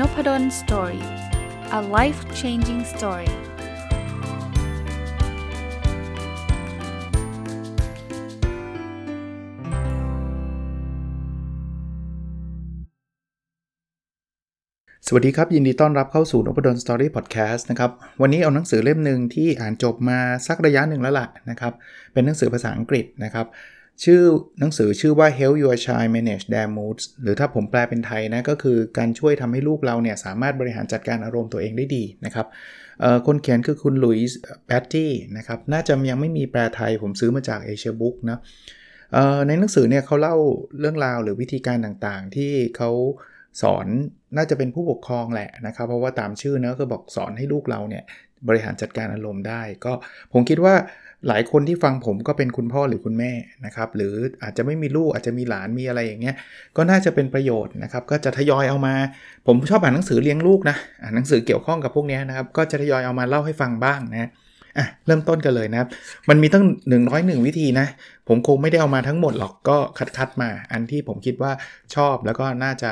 Nopadol Story a life changing story สวัสดีครับ ยินดีต้อนรับเข้าสู่นพดล Story Podcast นะครับ วันนี้เอาหนังสือเล่มหนึ่งที่อ่านจบมาสักระยะหนึ่งแล้วล่ะนะครับ เป็นหนังสือภาษาอังกฤษนะครับ ชื่อหนังสือชื่อว่า Help Your Child Manage Their Moods หรือถ้าผมแปลเป็นไทยนะก็คือการช่วยทำให้ลูกเราเนี่ยสามารถบริหารจัดการอารมณ์ตัวเองได้ดีนะครับคนเขียนคือคุณลุยส์แบตตี้นะครับน่าจะยังไม่มีแปลไทยผมซื้อมาจากเอเชียบุ๊กนะในหนังสือเนี่ยเขาเล่าเรื่องราวหรือวิธีการต่างๆ ที่เขาสอนน่าจะเป็นผู้ปกครองแหละนะครับเพราะว่าตามชื่อเนะก็บอกสอนให้ลูกเราเนี่ยบริหารจัดการอารมณ์ได้ ก็ผมคิดว่า หลายคนที่ฟังผมก็เป็นคุณพ่อหรือคุณแม่นะครับ หรืออาจจะไม่มีลูกอาจจะมีหลานมีอะไรอย่างเงี้ย ก็น่าจะเป็นประโยชน์นะครับ ก็จะทยอยเอามา ผมชอบอ่านหนังสือเลี้ยงลูกนะ อ่านหนังสือเกี่ยวข้องกับพวกนี้นะครับ ก็จะทยอยเอามาเล่าให้ฟังบ้างนะอะเริ่มต้นกันเลยนะครับ มันมีตั้ง 101 วิธีนะ ผมคงไม่ได้เอามาทั้งหมดหรอก ก็คัดๆมา อันที่ผมคิดว่าชอบแล้วก็น่าจะ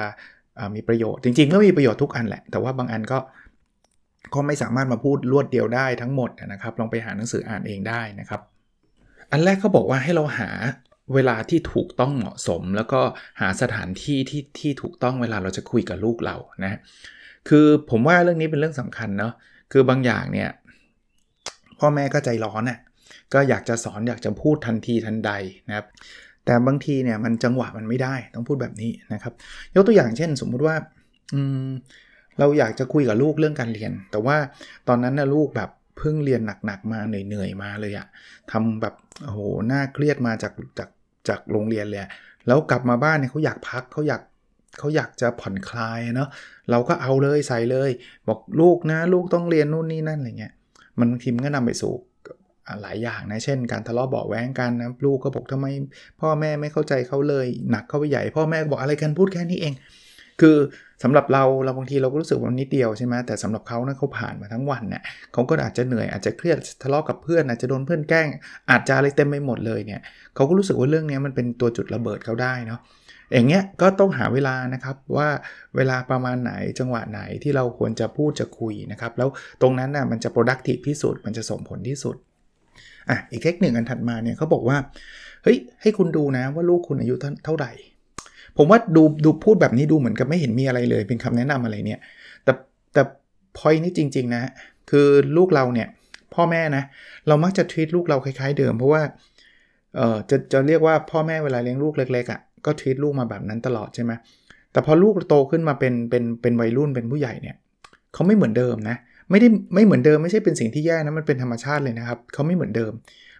มีประโยชน์ จริงๆก็มีประโยชน์ทุกอันแหละ แต่ว่าบางอันก็ ก็ไม่สามารถมาพูดรวดเดียวได้ทั้งหมดนะครับ ลองไปหาหนังสืออ่านเองได้นะครับ อันแรกเขาบอกว่าให้เราหาเวลาที่ถูกต้องเหมาะสม แล้วก็หาสถานที่ที่ที่ถูกต้องเวลาเราจะคุยกับลูกเรานะคือผมว่าเรื่องนี้เป็นเรื่องสำคัญเนาะคือบางอย่างเนี่ยพ่อแม่ก็ใจร้อนน่ะก็อยากจะสอนอยากจะพูดทันทีทันใดนะครับแต่บางทีเนี่ยมันจังหวะมันไม่ได้ต้องพูดแบบนี้นะครับ ยกตัวอย่างเช่น สมมุติว่าอืม เราอยากจะคุยกับลูกเรื่องการเรียน แต่ว่าตอนนั้นนะลูกแบบเพิ่งเรียนหนักๆมาเหนื่อยๆมาเลยอะทำแบบโอ้โหน่าเครียดมาจากจากจากโรงเรียนเลยแล้วกลับมาบ้านเนี่ยเขาอยากพักเขาอยากเขาอยากจะผ่อนคลายเนาะเราก็เอาเลยใส่เลย บอกลูกนะลูกต้องเรียนนู่นนี่นั่นอะไรเงี้ยมันทีมก็นำไปสู่หลายอย่างนะ เช่น การทะเลาะเบาแวงกันนะลูกก็บอกทำไม พ่อแม่ไม่เข้าใจเขาเลยหนักเข้าไปใหญ่ พ่อแม่บอกอะไรกันพูดแค่นี้เอง คือสำหรับเราเราบางทีเราก็รู้สึกว่านิดเดียวใช่ไหมแต่สำหรับเขานะเขาผ่านมาทั้งวันเนี่ยเขาก็อาจจะเหนื่อยอาจจะเครียดทะเลาะกับเพื่อนอาจจะโดนเพื่อนแกล้ง อาจจะอะไรเต็มไปหมดเลยเนี่ยเขาก็รู้สึกว่าเรื่องนี้มันเป็นตัวจุดระเบิดเขาได้เนาะอย่างเงี้ยก็ต้องหาเวลานะครับว่าเวลาประมาณไหนจังหวะไหนที่เราควรจะพูดจะคุยนะครับ แล้วตรงนั้นนะ่ะมันจะ productive ที่สุด มันจะส่งผลที่สุดอะอีกเทคนิคอันถัดมาเนี่ยเขาบอกว่าเฮ้ยให้คุณดูนะว่าลูกคุณอายุเท่าไหร่ ผมว่าดูดูพูดแบบนี้ดูเหมือนกับไม่เห็นมีอะไรเลย เป็นคำแนะนำอะไรเนี่ย แต่แต่พอยนี้จริง ๆ นะ คือลูกเราเนี่ย พ่อแม่นะ เรามักจะทวีตลูกเราคล้าย ๆ เดิม เพราะว่าเออจะจะเรียกว่าพ่อแม่เวลาเลี้ยงลูกเล็กๆอะ่ะก็ทวีตลูกมาแบบนั้นตลอดใช่ไหมแต่พอลูกโตขึ้นมาเป็นเป็นเป็นวัยรุ่นเป็นผู้ใหญ่เนี่ยเขาไม่เหมือนเดิมนะไม่ได้ไม่เหมือนเดิมไม่ใช่เป็นสิ่งที่แย่นะมันเป็นธรรมชาติเลยนะครับเขาไม่เหมือนเดิม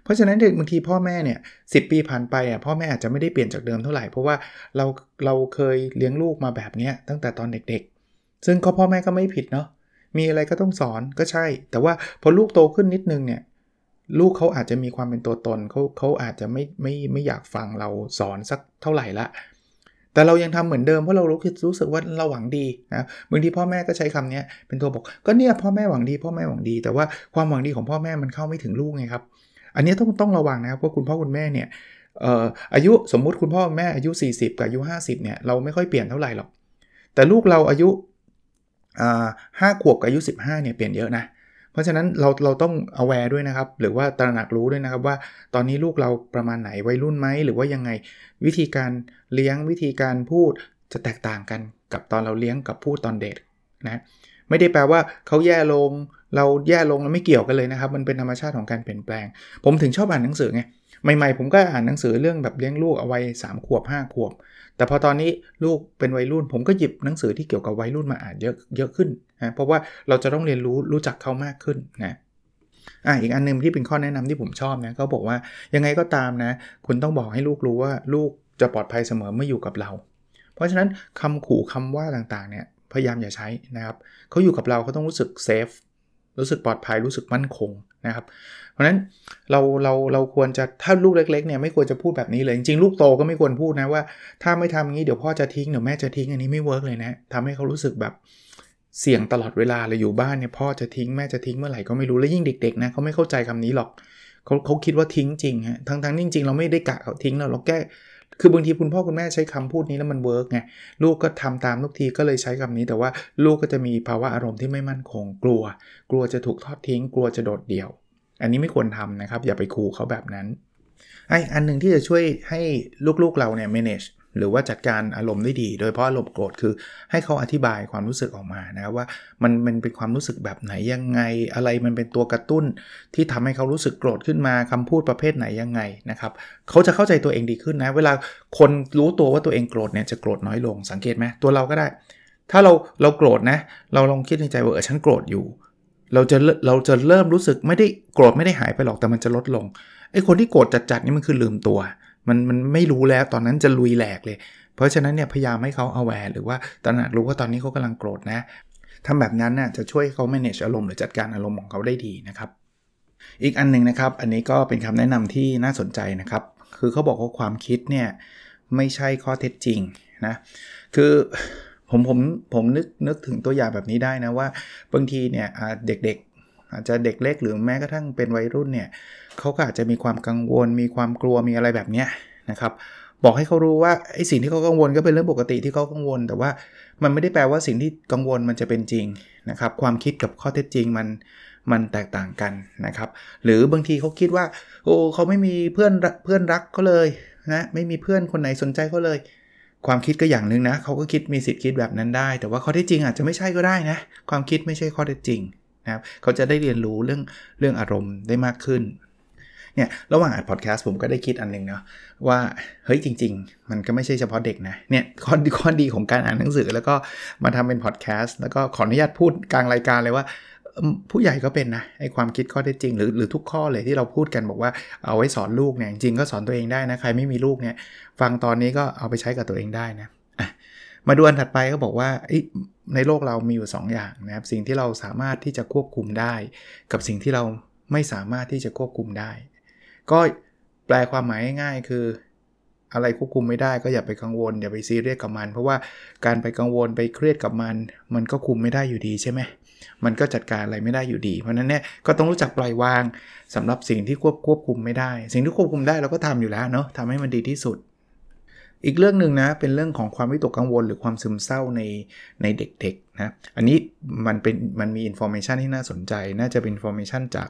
เพราะฉะนั้นบางทีพ่อแม่เนี่ยสิปีผ่านไปอะพ่อแม่อาจจะไม่ได้เปลี่ยนจากเดิมเท่าไหร่เพราะว่าเราเราเคยเลี้ยงลูกมาแบบนี้ตั้งแต่ตอนเด็กๆ ซึ่งก็พ่อแม่ก็ไม่ผิดเนาะมีอะไรก็ต้องสอนก็ใช่ แต่ว่าพอลูกโตขึ้นนิดนึงเนี่ยลูกเขาอาจจะมีความเป็นตัวตนเขาเขาอาจจะไม่ไม่ไม่อยากฟังเราสอนสักเท่าไหร่ละ แต่เรายังทำเหมือนเดิมเพราะเรารู้รู้สึกว่าเราหวังดีนะบางทีพ่อแม่ก็ใช้คำนี้เป็นตัวบอก ก็เนี่ยพ่อแม่หวังดี พ่อแม่หวังดี แต่ว่าความหวังดีของพ่อแม่มันเข้าไม่ถึงลูกไงครับ อันนี้ต้องต้องระวังนะครับเพราะคุณพ่อคุณแม่เนี่ยอายุสมมุติคุณพ่อแม่อายุ 40 กับอายุ 50เนี่ยเราไม่ค่อยเปลี่ยนเท่าไหร่หรอก แต่ลูกเราอายุห้าขวบกับอายุ 15เนี่ยเปลี่ยนเยอะนะเพราะฉะนั้นเราเราต้อง aware ด้วยนะครับ หรือว่าตระหนักรู้ด้วยนะครับว่าตอนนี้ลูกเราประมาณไหนวัยรุ่นไหมหรือว่ายังไงวิธีการเลี้ยงวิธีการพูดจะแตกต่างกันกับตอนเราเลี้ยงกับพูดตอนเด็กนะ ไม่ได้แปลว่าเขาแย่ลง เราแย่ลงแล้วไม่เกี่ยวกันเลยนะครับ มันเป็นธรรมชาติของการเปลี่ยนแปลง ผมถึงชอบอ่านหนังสือไงใหม่ๆ ผมก็อ่านหนังสือเรื่องแบบเลี้ยงลูกเอาไว้สามขวบ5ขวบ แต่พอตอนนี้ลูกเป็นวัยรุ่น ผมก็หยิบหนังสือที่เกี่ยวกับวัยรุ่นมาอ่านเยอะเยอะขึ้นนะเพราะว่าเราจะต้องเรียนรู้รู้จักเขามากขึ้นนะอะอีกอันนึงที่เป็นข้อแนะนำที่ผมชอบนะเขาบอกว่ายังไงก็ตามนะ คุณต้องบอกให้ลูกรู้ว่าลูกจะปลอดภัยเสมอเมื่ออยู่กับเรา เพราะฉะนั้นคำขู่คำว่าต่างๆเนี่ย พยายามอย่าใช้นะครับเขาอยู่กับเราเขาต้องรู้สึก safe รู้สึกปลอดภัยรู้สึกมั่นคงนะครับ เพราะฉะนั้นเราเราเราควรจะถ้าลูกเล็กๆเนี่ยไม่ควรจะพูดแบบนี้เลยจริงๆลูกโตก็ไม่ควรพูดนะว่า ถ้าไม่ทำอย่างนี้เดี๋ยวพ่อจะทิ้งเดี๋ยวแม่จะทิ้งอันนี้ไม่ work เลยนะทำให้เขารู้สึกแบบเสี่ยงตลอดเวลาเลยอยู่บ้านเนี่ยพ่อจะทิ้งแม่จะทิ้งเมื่อไหร่ก็ไม่รู้แล้วยิ่งเด็กๆนะเขาไม่เข้าใจคำนี้หรอกเขาเขาคิดว่าทิ้งจริงฮะทั้งทั้งจริงๆเราไม่ได้กะเขาทิ้งเราเราแก้ คือบางทีคุณพ่อคุณแม่ใช้คำพูดนี้แล้วมัน work ไงลูกก็ทำตามทุกทีก็เลยใช้คำนี้ แต่ว่าลูกก็จะมีภาวะอารมณ์ที่ไม่มั่นคงกลัว กลัวจะถูกทอดทิ้ง กลัวจะโดดเดี่ยว อันนี้ไม่ควรทำนะครับ อย่าไปขู่เขาแบบนั้นอีกอันหนึ่งที่จะช่วยให้ลูกๆเราเนี่ย manage หรือว่าจัดการอารมณ์ได้ดี โดยเฉพาะอารมณ์โกรธคือให้เขาอธิบายความรู้สึกออกมานะว่ามันมันเป็นความรู้สึกแบบไหนยังไง อะไรมันเป็นตัวกระตุ้น ที่ทำให้เขารู้สึกโกรธขึ้นมาคำพูดประเภทไหนยังไงนะครับเขาจะเข้าใจตัวเองดีขึ้นนะ เวลาคนรู้ตัวว่าตัวเองโกรธเนี่ยจะโกรธน้อยลงสังเกตไหมตัวเราก็ได้ ถ้าเราเราโกรธนะเราลองคิดในใจว่าเออฉันโกรธอยู่เราจะเราจะเริ่มรู้สึกไม่ได้โกรธไม่ได้หายไปหรอกแต่มันจะลดลงไอ้คนที่โกรธจัดๆนี่มันคือลืมตัว มันมันไม่รู้แล้วตอนนั้นจะลุยแหลกเลย เพราะฉะนั้นเนี่ยพยายามให้เขาเอาแวร์หรือว่าตระหนักรู้ว่าตอนนี้เขากำลังโกรธนะทำแบบนั้นน่ะจะช่วยเขา manage อารมณ์หรือจัดการอารมณ์ของเขาได้ดีนะครับ อีกอันหนึ่งนะครับ อันนี้ก็เป็นคำแนะนำที่น่าสนใจนะครับ คือเขาบอกว่าความคิดเนี่ยไม่ใช่ข้อเท็จจริงนะคือผมผมผมนึกนึกถึงตัวอย่างแบบนี้ได้นะว่าบางทีเนี่ยเด็กๆอาจจะเด็กเล็กหรือแม้กระทั่งเป็นวัยรุ่นเนี่ย เขาก็อาจจะมีความกังวล มีความกลัวมีอะไรแบบนี้นะครับ บอกให้เขารู้ว่าไอ้สิ่งที่เขากังวลก็เป็นเรื่องปกติที่เขากังวล แต่ว่ามันไม่ได้แปลว่าสิ่งที่กังวลมันจะเป็นจริงนะครับ ความคิดกับข้อเท็จจริงมันมันแตกต่างกันนะครับ หรือบางทีเขาคิดว่า โอ้เขาไม่มีเพื่อนเพื่อนรักเขาเลยนะไม่มีเพื่อนคนไหนสนใจเขาเลย ความคิดก็อย่างหนึ่งนะเขาก็คิดมีสิทธิ์คิดแบบนั้นได้ แต่ว่าข้อเท็จจริงอาจจะไม่ใช่ก็ได้นะ ความคิดไม่ใช่ข้อเท็จจริงนะครับเขาจะได้เรียนรู้เรื่องเรื่องอารมณ์ได้มากขึ้น เนี่ยระหว่างอัดพอดแคสต์ผมก็ได้คิดอันนึงเนาะว่าเฮ้ยจริง ๆ มันก็ไม่ใช่เฉพาะเด็กนะเนี่ยข้อข้อดีของการอ่านหนังสือ แล้วก็มาทำเป็นพอดแคสต์แล้วก็ขออนุญาตพูดกลางรายการเลยว่าผู้ใหญ่ก็เป็นนะไอความคิดข้อเท็จจริงหรือหรือทุกข้อเลยที่เราพูดกันบอกว่าเอาไว้สอนลูกเนี่ยจริงก็สอนตัวเองได้นะใครไม่มีลูกเนี่ยฟังตอนนี้ก็เอาไปใช้กับตัวเองได้นะมาดูอันถัดไปก็บอกว่าในโลกเรามีอยู่ 2 อย่างนะครับสิ่งที่เราสามารถที่จะควบคุมได้ กับสิ่งที่เราไม่สามารถที่จะควบคุมได้ ก็แปลความหมายง่ายๆคือ อะไรควบคุมไม่ได้ก็อย่าไปกังวลอย่าไปซีเรียสกับมัน เพราะว่าการไปกังวลไปเครียดกับมัน มันก็คุมไม่ได้อยู่ดีใช่ไหมมันก็จัดการอะไรไม่ได้อยู่ดี เพราะนั้นเนี่ยก็ต้องรู้จักปล่อยวางสำหรับสิ่งที่ควบควบคุมไม่ได้ สิ่งที่ควบคุมได้เราก็ทำอยู่แล้วเนาะทำให้มันดีที่สุด อีกเรื่องหนึ่งนะเป็นเรื่องของความวิตกกังวลหรือความซึมเศร้าในในเด็กๆนะอันนี้มันเป็นมันมี information ที่น่าสนใจ น่าจะเป็น information จาก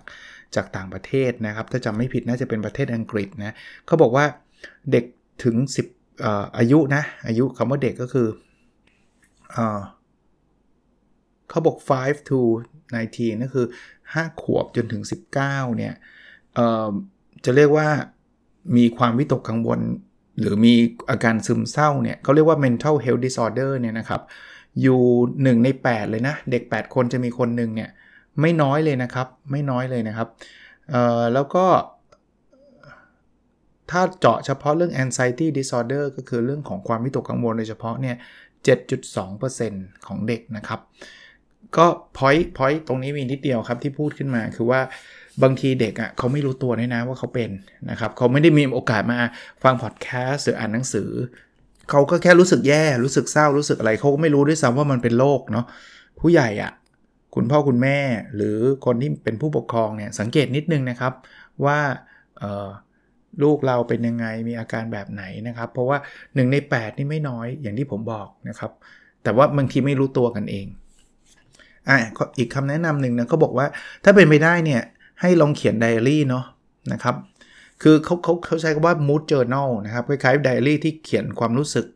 จากต่างประเทศนะครับ ถ้าจำไม่ผิดน่าจะเป็นประเทศอังกฤษนะเขาบอกว่าเด็กถึง 10ออายุนะ อายุคำว่าเด็กก็คืออเขาบอก 5 to 19นั่นคือ 5 ขวบจนถึง 19 เนี่ยจะเรียกว่ามีความวิตกกังวล หรือมีอาการซึมเศร้าเนี่ยเขาเรียกว่า mental health disorder เนี่ยนะครับ อยู่ 1 ใน 8 เลยนะ เด็ก 8 คนจะมีคนหนึ่งเนี่ย ไม่น้อยเลยนะครับ ไม่น้อยเลยนะครับแล้วก็ ถ้าเจาะเฉพาะเรื่อง anxiety disorder ก็คือเรื่องของความวิตกกังวลโดยเฉพาะเนี่ย 7.2%ของเด็กนะครับ ก็ point point ตรงนี้มีนิดเดียวครับที่พูดขึ้นมาคือว่าบางทีเด็กอะ่ะเขาไม่รู้ตัวด้วยนะว่าเขาเป็นนะครับ เขาไม่ได้มีโอกาสมาฟังพอดแคสต์หรืออ่านหนังสือ เขาก็แค่รู้สึกแย่รู้สึกเศร้ารู้สึกอะไร เขาก็ไม่รู้ด้วยซ้ำว่ามันเป็นโรคเนาะผู้ใหญ่อะ่ะ คุณพ่อคุณแม่หรือคนที่เป็นผู้ปกครองเนี่ยสังเกตนิดนึงนะครับว่าลูกเราเป็นยังไงมีอาการแบบไหนนะครับ เพราะว่า 1 ใน 8 นี่ไม่น้อยอย่างที่ผมบอกนะครับ แต่ว่าบางทีไม่รู้ตัวกันเองอะอีกคำแนะนำหนึ่งนะเขาบอกว่าถ้าเป็นไปได้เนี่ยให้ลองเขียนไดอารี่เนาะนะครับคือเขาเขาเขาใช้คำว่า mood journal นะครับคล้ายๆไดอารี่ที่เขียนความรู้สึก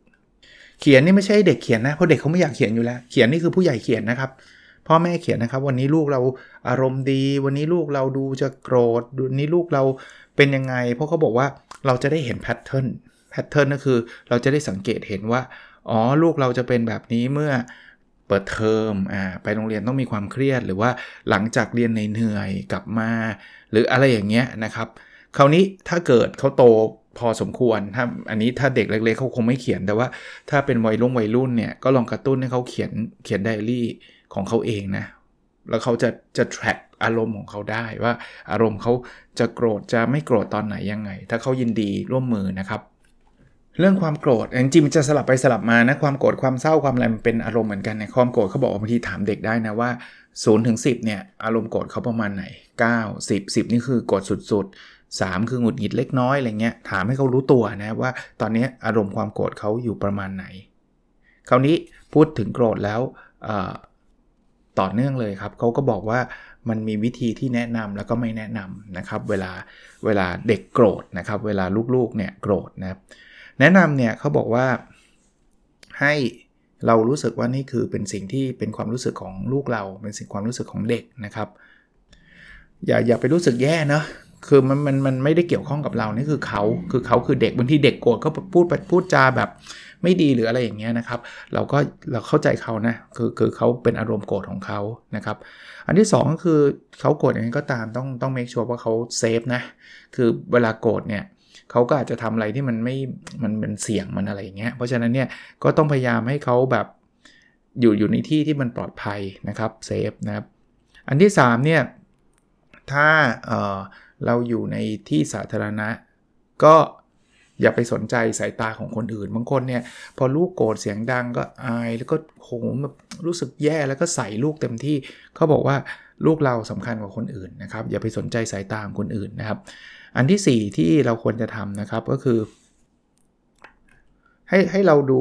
เขียนนี่ไม่ใช่เด็กเขียนนะเพราะเด็กเขาไม่อยากเขียนอยู่แล้ว เขียนนี่คือผู้ใหญ่เขียนนะครับ พ่อแม่เขียนนะครับ วันนี้ลูกเราอารมณ์ดี วันนี้ลูกเราดูจะโกรธวันนี้ลูกเราเป็นยังไง เพราะเขาบอกว่าเราจะได้เห็น pattern pattern ก็คือเราจะได้สังเกตเห็นว่าอ๋อลูกเราจะเป็นแบบนี้เมื่อเปิดเทอมอ่าไปโรงเรียนต้องมีความเครียด หรือว่าหลังจากเรียนเหนื่อยกลับมา หรืออะไรอย่างเงี้ยนะครับคราวนี้ถ้าเกิดเขาโตพอสมควรถ้าอันนี้ถ้าเด็กเล็กๆเขาคงไม่เขียนแต่ว่าถ้าเป็นวัยรุ่นวัยรุ่นเนี่ยก็ลองกระตุ้นให้เขาเขียนเขียนไดอารี่ ของเขาเองนะ แล้วเขาจะจะ track อารมณ์ของเขาได้ว่าอารมณ์เขาจะโกรธจะไม่โกรธตอนไหนยังไง ถ้าเขายินดีร่วมมือนะครับเรื่องความโกรธจริงๆมันจะสลับไปสลับมานะความโกรธความเศร้าความอะไรมันเป็นอารมณ์เหมือนกันในความโกรธเขาบอกบางทีถามเด็กได้นะว่า0ูนย์ถึงสิเนี่ยอารมณ์โกรธเขาประมาณไหน 9 10 10 นี่คือโกรธสุดๆ 3 คือหงุดหงิดเล็กน้อยอะไรเงี้ยถามให้เขารู้ตัวนะว่าตอนนี้อารมณ์ความโกรธเขาอยู่ประมาณไหน คราวนี้พูดถึงโกรธแล้ว ต่อเนื่องเลยครับเขาก็บอกว่ามันมีวิธีที่แนะนำแล้วก็ไม่แนะนำนะครับเวลาเวลาเด็กโกรธนะครับเวลาลูกๆเนี่ยโกรธนะครับแนะนำเนี่ยเขาบอกว่าให้เรารู้สึกว่านี่คือเป็นสิ่งที่เป็นความรู้สึกของลูกเรา เป็นสิ่งความรู้สึกของเด็กนะครับ อย่าอย่าไปรู้สึกแย่นะคือมันมันมันไม่ได้เกี่ยวข้องกับเรานี่คือเขาคือเขาคือเด็กบางทีเด็กโกรธก็พูดไปพูดจาแบบ ไม่ดีหรืออะไรอย่างเงี้ยนะครับ เราก็เราเข้าใจเขานะคือคือเขาเป็นอารมณ์โกรธของเขานะครับ อันที่ 2 ก็คือเขาโกรธอย่างนี้ก็ตามต้องต้อง make sure ว่าเขา safe นะคือเวลาโกรธเนี่ยเขาก็อาจจะทำอะไรที่มันไม่มันเป็นเสี่ยงมันอะไรอย่างเงี้ยเพราะฉะนั้นเนี่ยก็ต้องพยายามให้เขาแบบอยู่อยู่ในที่ที่มันปลอดภัยนะครับเซฟนะครับอันที่3เนี่ยถ้าเเราอยู่ในที่สาธารณะ ก็ อย่าไปสนใจสายตาของคนอื่น บางคนเนี่ยพอลูกโกรธเสียงดังก็อายแล้วก็โหแบบรู้สึกแย่แล้วก็ใส่ลูกเต็มที่เขาบอกว่าลูกเราสำคัญกว่าคนอื่นนะครับ อย่าไปสนใจสายตาของคนอื่นนะครับ อันที่ 4 ที่เราควรจะทำนะครับก็คือ ให้ให้เราดู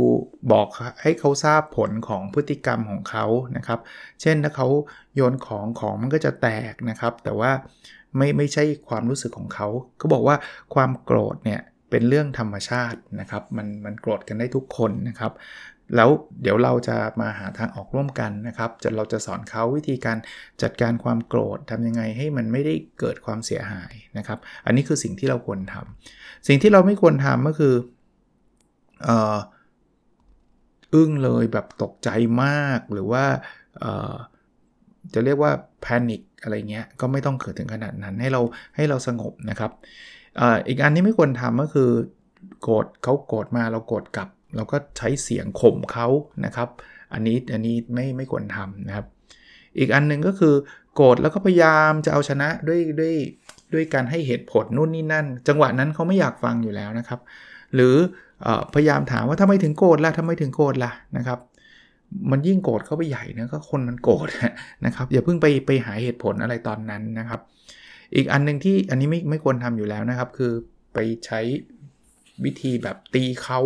บอกให้เขาทราบผลของพฤติกรรมของเขานะครับ เช่นถ้าเขาโยนของของมันก็จะแตกนะครับ แต่ว่าไม่ไม่ใช่ความรู้สึกของเขาเขาบอกว่าความโกรธเนี่ย เป็นเรื่องธรรมชาตินะครับ มันมันโกรธกันได้ทุกคนนะครับ แล้วเดี๋ยวเราจะมาหาทางออกร่วมกันนะครับจะเราจะสอนเขาวิธีการจัดการความโกรธทำยังไงให้มันไม่ได้เกิดความเสียหายนะครับ อันนี้คือสิ่งที่เราควรทำสิ่งที่เราไม่ควรทำก็คือออึ้งเลยแบบตกใจมากหรือว่าจะเรียกว่าแพนิคอะไรเงี้ยก็ไม่ต้องเกิดถึงขนาดนั้นให้เราให้เราสงบนะครับ อีกอันที่ไม่ควรทำก็คือโกรธเขาโกรธมาเราโกรธกลับ เราก็ใช้เสียงข่มเขานะครับ อันนี้อันนี้ไม่ไม่ควรทำนะครับ อีกอันหนึ่งก็คือโกรธแล้วก็พยายามจะเอาชนะด้วยด้วยด้วยการให้เหตุผลนู่นนี่นั่น จังหวะนั้นเขาไม่อยากฟังอยู่แล้วนะครับ หรืออพยายามถามว่าทำไมถึงโกรธล่ะทำไมถึงโกรธล่ะนะครับ มันยิ่งโกรธเข้าไปใหญ่นะก็คนมันโกรธนะครับอย่าเพิ่งไปไปหาเหตุผลอะไรตอนนั้นนะครับ อีกอันนึงที่อันนี้ไม่ไม่ควรทำอยู่แล้วนะครับ คือไปใช้วิธีแบบตีเขา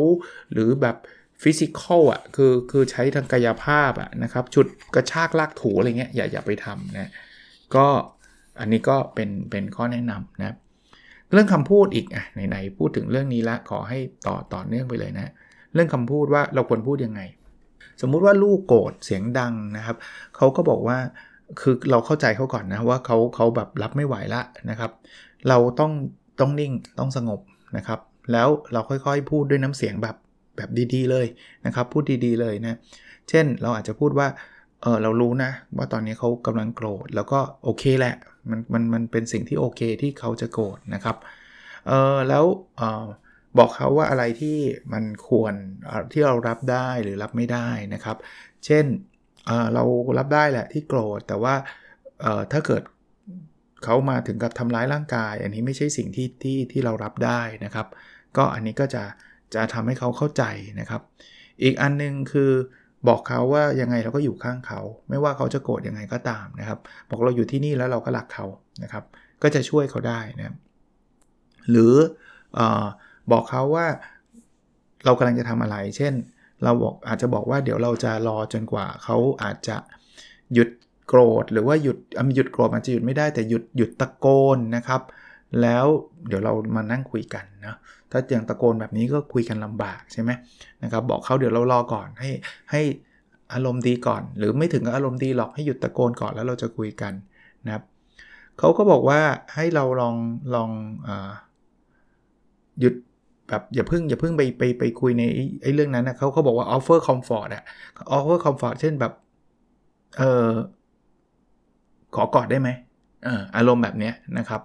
หรือแบบฟิสิกอลอะคือคือใช้ทางกายภาพอะนะครับชุดกระชากลากถูอะไรเงี้ยอย่าอย่าไปทำนะก็อันนี้ก็เป็นเป็นข้อแนะนำนะเรื่องคำพูดอีกอะไหนๆพูดถึงเรื่องนี้ละขอให้ต่อต่อเนื่องไปเลยนะเรื่องคำพูดว่าเราควรพูดยังไง สมมุติว่าลูกโกรธเสียงดังนะครับเขาก็บอกว่า คือเราเข้าใจเขาก่อนนะว่าเขาเขาแบบรับไม่ไหวละนะครับ เราต้องต้องนิ่งต้องสงบนะครับ แล้วเราค่อยๆ พูดด้วยน้ำเสียงแบบแบบดีๆเลยนะครับ พูดดีๆเลยนะ เช่นเราอาจจะพูดว่าเออเรารู้นะว่าตอนนี้เขากำลังโกรธแล้วก็โอเคแหละมันมันมันเป็นสิ่งที่โอเคที่เขาจะโกรธนะครับเออแล้วเออบอกเขาว่าอะไรที่มันควรที่เรารับได้หรือรับไม่ได้นะครับ เช่น เรารับได้แหละที่โกรธแต่ว่าถ้าเกิดเขามาถึงกับทำร้ายร่างกาย อันนี้ไม่ใช่สิ่งที่ที่ที่เรารับได้นะครับ ก็อันนี้ก็จะจะทำให้เขาเข้าใจนะครับ อีกอันนึงคือบอกเขาว่ายังไงเราก็อยู่ข้างเขา ไม่ว่าเขาจะโกรธยังไงก็ตามนะครับ บอกเราอยู่ที่นี่แล้วเราก็รักเขานะครับ ก็จะช่วยเขาได้นะหรืออบอกเขาว่าเรากำลังจะทำอะไร เช่น เราบอกอาจจะบอกว่าเดี๋ยวเราจะรอจนกว่าเขาอาจจะหยุดโกรธ หรือว่าหยุดหยุดโกรธมันจะหยุดไม่ได้แต่หยุดหยุดตะโกนนะครับ แล้วเดี๋ยวเรามานั่งคุยกันนะถ้าอย่างตะโกนแบบนี้ก็คุยกันลำบากใช่ไหมนะครับบอกเขาเดี๋ยวเรารอก่อนให้ให้อารมณ์ดีก่อน หรือไม่ถึงอารมณ์ดีหรอกให้หยุดตะโกนก่อนแล้วเราจะคุยกันนะครับเขาก็บอกว่าให้เราลองลองอหยุด แบบอย่าเพึ่งอย่าเพึ่งไปไปไปคุยในไอ้เรื่องนั้นนะเขาเขาบอกว่า offer comfort อะ offer comfort เช่นแบบเออขอกอดได้ไหมเอออารมณ์แบบนี้นะครับ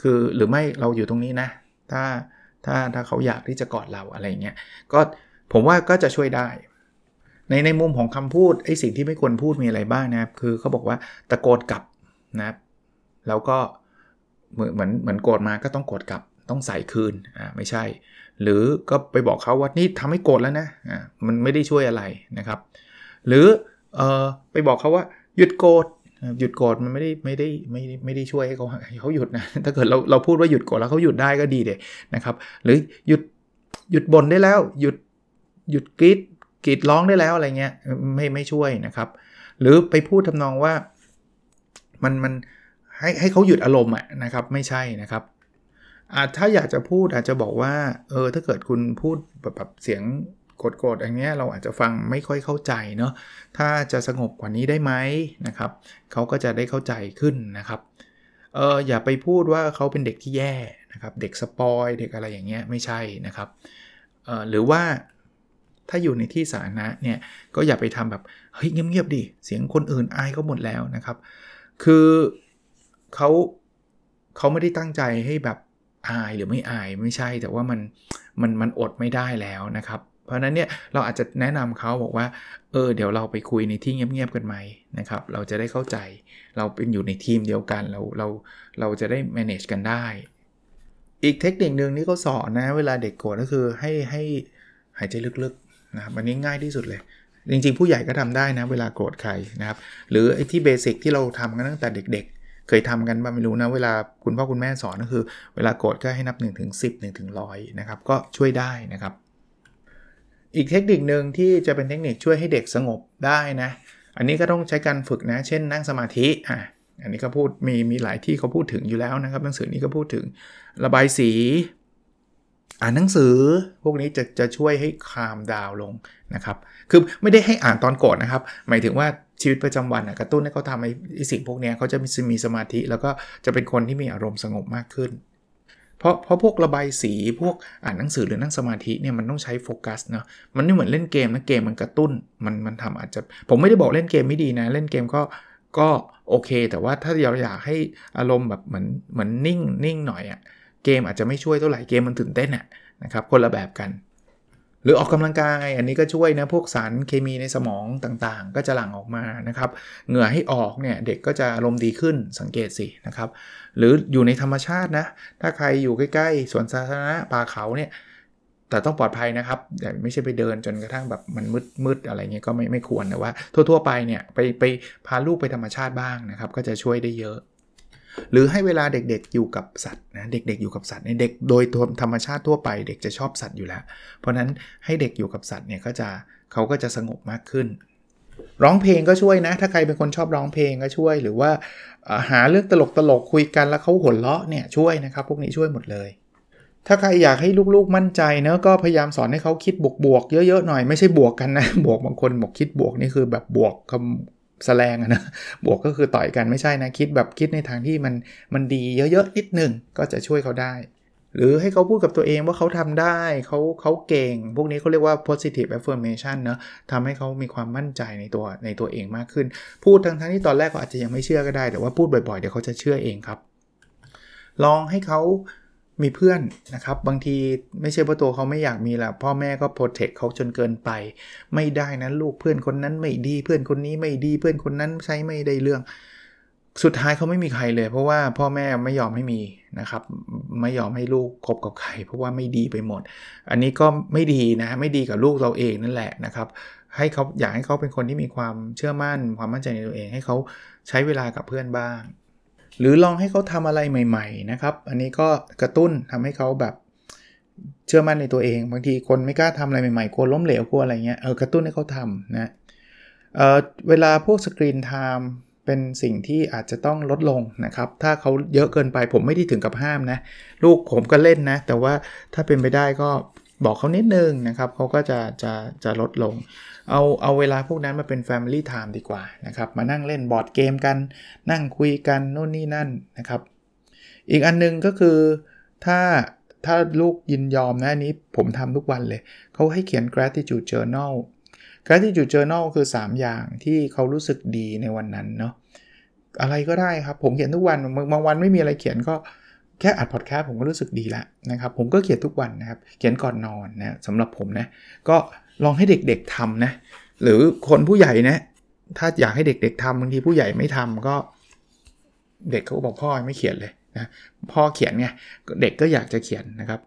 คือหรือไม่เราอยู่ตรงนี้นะ ถ้าถ้าถ้าเขาอยากที่จะกอดเราอะไรเงี้ยก็ผมว่าก็จะช่วยได้ ในในมุมของคำพูดไอ้สิ่งที่ไม่ควรพูดมีอะไรบ้างนะครับ คือเขาบอกว่าตะโกนกลับนะครับแล้วก็เหมือนเหมือนเหมือนโกรธมาก็ต้องโกรธกลับ ต้องใส่คืนอ่าไม่ใช่ หรือก็ไปบอกเขาว่านี่ทำให้โกรธแล้วนะอ่ามันไม่ได้ช่วยอะไรนะครับ หรือเออไปบอกเขาว่าหยุดโกรธหยุดโกรธมันไม่ได้ไม่ได้ไม่ได้ไม่ได้ช่วยให้เขาเขาหยุดนะถ้าเกิดเราเราพูดว่าหยุดโกรธแล้วเขาหยุดได้ก็ดีเด็นะครับ หรือหยุดหยุดบ่นได้แล้วหยุดหยุดกรีดกรีดร้องได้แล้วอะไรเงี้ยไม่ไม่ช่วยนะครับ หรือไปพูดทำนองว่ามันมันให้ให้เขาหยุดอารมณ์อะนะครับ ไม่ใช่นะครับ อาถ้าอยากจะพูดอาจจะบอกว่า เออ ถ้าเกิดคุณพูดแบบเสียงโกรธๆอย่างเงี้ยเราอาจจะฟังไม่ค่อยเข้าใจเนาะถ้าจะสงบกว่านี้ได้ไหมนะครับเขาก็จะได้เข้าใจขึ้นนะครับเอออย่าไปพูดว่าเขาเป็นเด็กที่แย่นะครับ เด็กสปอยเด็กอะไรอย่างเงี้ยไม่ใช่นะครับเออหรือว่าถ้าอยู่ในที่สาธารณะเนี่ยก็อย่าไปทำแบบเฮ้ยเงียบๆดิเสียงคนอื่นอายเขาหมดแล้วนะครับ คือเขาเขาไม่ได้ตั้งใจให้แบบ อายหรือไม่อายไม่ใช่ แต่ว่ามันมันมันอดไม่ได้แล้วนะครับ เพราะนั้นเนี่ยเราอาจจะแนะนำเขาบอกว่าเออเดี๋ยวเราไปคุยในที่เงียบๆกันไหมนะครับ เราจะได้เข้าใจเราเป็นอยู่ในทีมเดียวกันเราเราเราจะได้ manage กันได้ อีกเทคนิคหนึ่งที่เขาสอนนะเวลาเด็กโกรธก็คือให้ให้หายใจลึกๆนะครับอันนี้ง่ายที่สุดเลยจริงๆ ผู้ใหญ่ก็ทำได้นะเวลาโกรธใครนะครับ หรือไอ้ที่เบสิกที่เราทำกันตั้งแต่เด็ก เคยทำกันบ้างไม่รู้นะ เวลาคุณพ่อคุณแม่สอนก็คือ เวลาโกรธก็ให้นับ1ถึง10 1ถึง100นะครับ ก็ช่วยได้นะครับ อีกเทคนิคหนึ่งที่จะเป็นเทคนิคช่วยให้เด็กสงบได้นะ อันนี้ก็ต้องใช้การฝึกนะ เช่นนั่งสมาธิอะอันนี้ก็พูดมีมีหลายที่เขาพูดถึงอยู่แล้วนะครับหนังสือนี้ก็พูดถึงระบายสี อ่านหนังสือ พวกนี้จะจะช่วยให้คามดาวลงนะครับ คือไม่ได้ให้อ่านตอนโกรธนะครับ หมายถึงว่า ชีวิตประจำวันกระตุ้นให้เขาทำไอ้สิ่งพวกนี้เขาจะมีมีสมาธิแล้วก็จะเป็นคนที่มีอารมณ์สงบมากขึ้น เพราะเพราะพวกระบายสีพวกอ่านหนังสือหรือนั่งสมาธิเนี่ยมันต้องใช้โฟกัสเนาะมันไม่เหมือนเล่นเกมนะเกมมันกระตุ้นมันมันทำอาจจะผมไม่ได้บอกเล่นเกมไม่ดีนะ เล่นเกมก็ก็โอเค แต่ว่าถ้าเราอยากให้อารมณ์แบบเหมือนเหมือนนิ่งนิ่งหน่อยอะ่ะเกมอาจจะไม่ช่วยเท่าไหร่เกมมันตื่นเต้นอะ่ะนะครับคนละแบบกัน หรือออกกำลังกายอันนี้ก็ช่วยนะพวกสารเคมีในสมองต่างๆ ก็จะหลั่งออกมานะครับเหงื่อให้ออกเนี่ยเด็กก็จะอารมณ์ดีขึ้นสังเกตสินะครับหรืออยู่ในธรรมชาตินะถ้าใครอยู่ใกล้ๆสวนสาธารณะป่าเขาเนี่ยแต่ต้องปลอดภัยนะครับแต่ไม่ใช่ไปเดินจนกระทั่งแบบมันมืดมืดอะไรเงี้ยก็ไม่ไม่ควรแต่ว่า ทั่วๆไปเนี่ยไปไปพาลูกไปธรรมชาติบ้างนะครับก็จะช่วยได้เยอะ หรือให้เวลาเด็กๆอยู่กับสัตว์นะเด็กๆอยู่กับสัตว์เนี่ยเด็กโดยธรรมชาติทั่วไป เด็กจะชอบสัตว์อยู่แล้ว เพราะนั้นให้เด็กอยู่กับสัตว์เนี่ยก็จะเขาก็จะสงบมากขึ้น ร้องเพลงก็ช่วยนะ ถ้าใครเป็นคนชอบร้องเพลงก็ช่วย หรือว่าหาเรื่องตลกตลกคุยกันแล้วเขาหัวเราะเนี่ยช่วยนะครับ พวกนี้ช่วยหมดเลย ถ้าใครอยากให้ลูกๆมั่นใจเนะก็พยายามสอนให้เขาคิดบวกๆเยอะๆหน่อยไม่ใช่บวกกันนะบวกบางคนบอกคิดบวกนี่คือแบบบวกคำ แสลงนะบวกก็คือต่อยกันไม่ใช่นะคิดแบบคิดในทางที่มันมันดีเยอะๆนิดหนึ่งก็จะช่วยเขาได้ หรือให้เขาพูดกับตัวเองว่าเขาทำได้เขาเขาเก่ง พวกนี้เขาเรียกว่า positive affirmation เนะทำให้เขามีความมั่นใจในตัวในตัวเองมากขึ้น พูดทั้งทั้งที่ตอนแรกเขาอาจจะยังไม่เชื่อก็ได้ แต่ว่าพูดบ่อยๆเดี๋ยวเขาจะเชื่อเองครับ ลองให้เขา มีเพื่อนนะครับ บางทีไม่ใช่เพราตัวเขาไม่อยากมีแหละพ่อแม่ก็โปรเทคเขาจนเกินไป ไม่ได้นะลูกเพื่อนคนนั้นไม่ดีเพื่อนคนนี้ไม่ดีเพื่อนคนนั้นใช้ไม่ได้เรื่อง สุดท้ายเขาไม่มีใครเลย เพราะว่าพ่อแม่ไม่ยอมให้มีนะครับ ไม่ยอมให้ลูกคบกับใคร เพราะว่าไม่ดีไปหมด อันนี้ก็ไม่ดีนะไม่ดีกับลูกเราเองนั่นแหละนะครับให้เขาอยากให้เขาเป็นคนที่มีความเชื่อมั่น ความมั่นใจในตัวเอง ให้เขาใช้เวลากับเพื่อนบ้าง หรือลองให้เขาทำอะไรใหม่ ๆ นะครับ อันนี้ก็กระตุ้นทำให้เขาแบบเชื่อมั่นในตัวเอง บางทีคนไม่กล้าทำอะไรใหม่ๆกลัวล้มเหลวกลัวอะไรเงี้ยเออกระตุ้นให้เขาทำนะเวลาพวก screen time เป็นสิ่งที่อาจจะต้องลดลงนะครับ ถ้าเขาเยอะเกินไปผมไม่ได้ถึงกับห้ามนะ ลูกผมก็เล่นนะ แต่ว่าถ้าเป็นไปได้ก็ บอกเขานิดนึงนะครับเขาก็จะจะจะลดลง เอาเอาเวลาพวกนั้นมาเป็น Family Time ดีกว่านะครับ มานั่งเล่น board game กัน นั่งคุยกันโน่นนี่นั่นนะครับ อีกอันนึงก็คือถ้าถ้าลูกยินยอมนะนี้ผมทำทุกวันเลย เขาให้เขียน gratitude journal gratitude journal คือ 3 อย่างที่เขารู้สึกดีในวันนั้นเนาะอะไรก็ได้ครับ ผมเขียนทุกวันบางวันไม่มีอะไรเขียนก็ แค่อัดพอดแคสต์ผมก็รู้สึกดีแล้วนะครับผมก็เขียนทุกวันนะครับเขียนก่อนนอนนะสำหรับผมนะก็ลองให้เด็กๆทำนะหรือคนผู้ใหญ่นะถ้าอยากให้เด็ก ๆทำบางทีผู้ใหญ่ไม่ทำก็ เด็กเขาบอกพ่อไม่เขียนเลยนะพ่อเขียนไงเด็กก็อยากจะเขียนนะครับ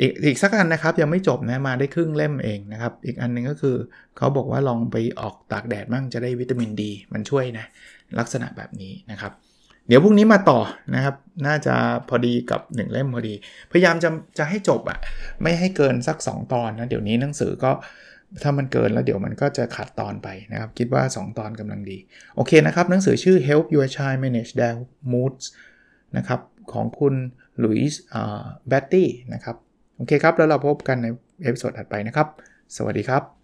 อีกอีกสักอันนะครับยังไม่จบนะมาได้ครึ่งเล่มเองนะครับ อีกอันนึงก็คือเขาบอกว่าลองไปออกตากแดดบ้างจะได้วิตามินดี มันช่วยนะลักษณะแบบนี้นะครับ เดี๋ยวพรุ่งนี้มาต่อนะครับ น่าจะพอดีกับ 1 เล่มพอดี พยายามจะจะให้จบอะไม่ให้เกินสัก 2 ตอนนะ เดี๋ยวนี้หนังสือก็ถ้ามันเกินแล้วเดี๋ยวมันก็จะขาดตอนไปนะครับ คิดว่า 2 ตอนกำลังดี โอเคนะครับ หนังสือชื่อ Help Your Child Manage Their Moods นะครับ ของคุณ Louise Baty นะครับ โอเคครับ แล้วเราพบกันใน episode ถัดไปนะครับ สวัสดีครับ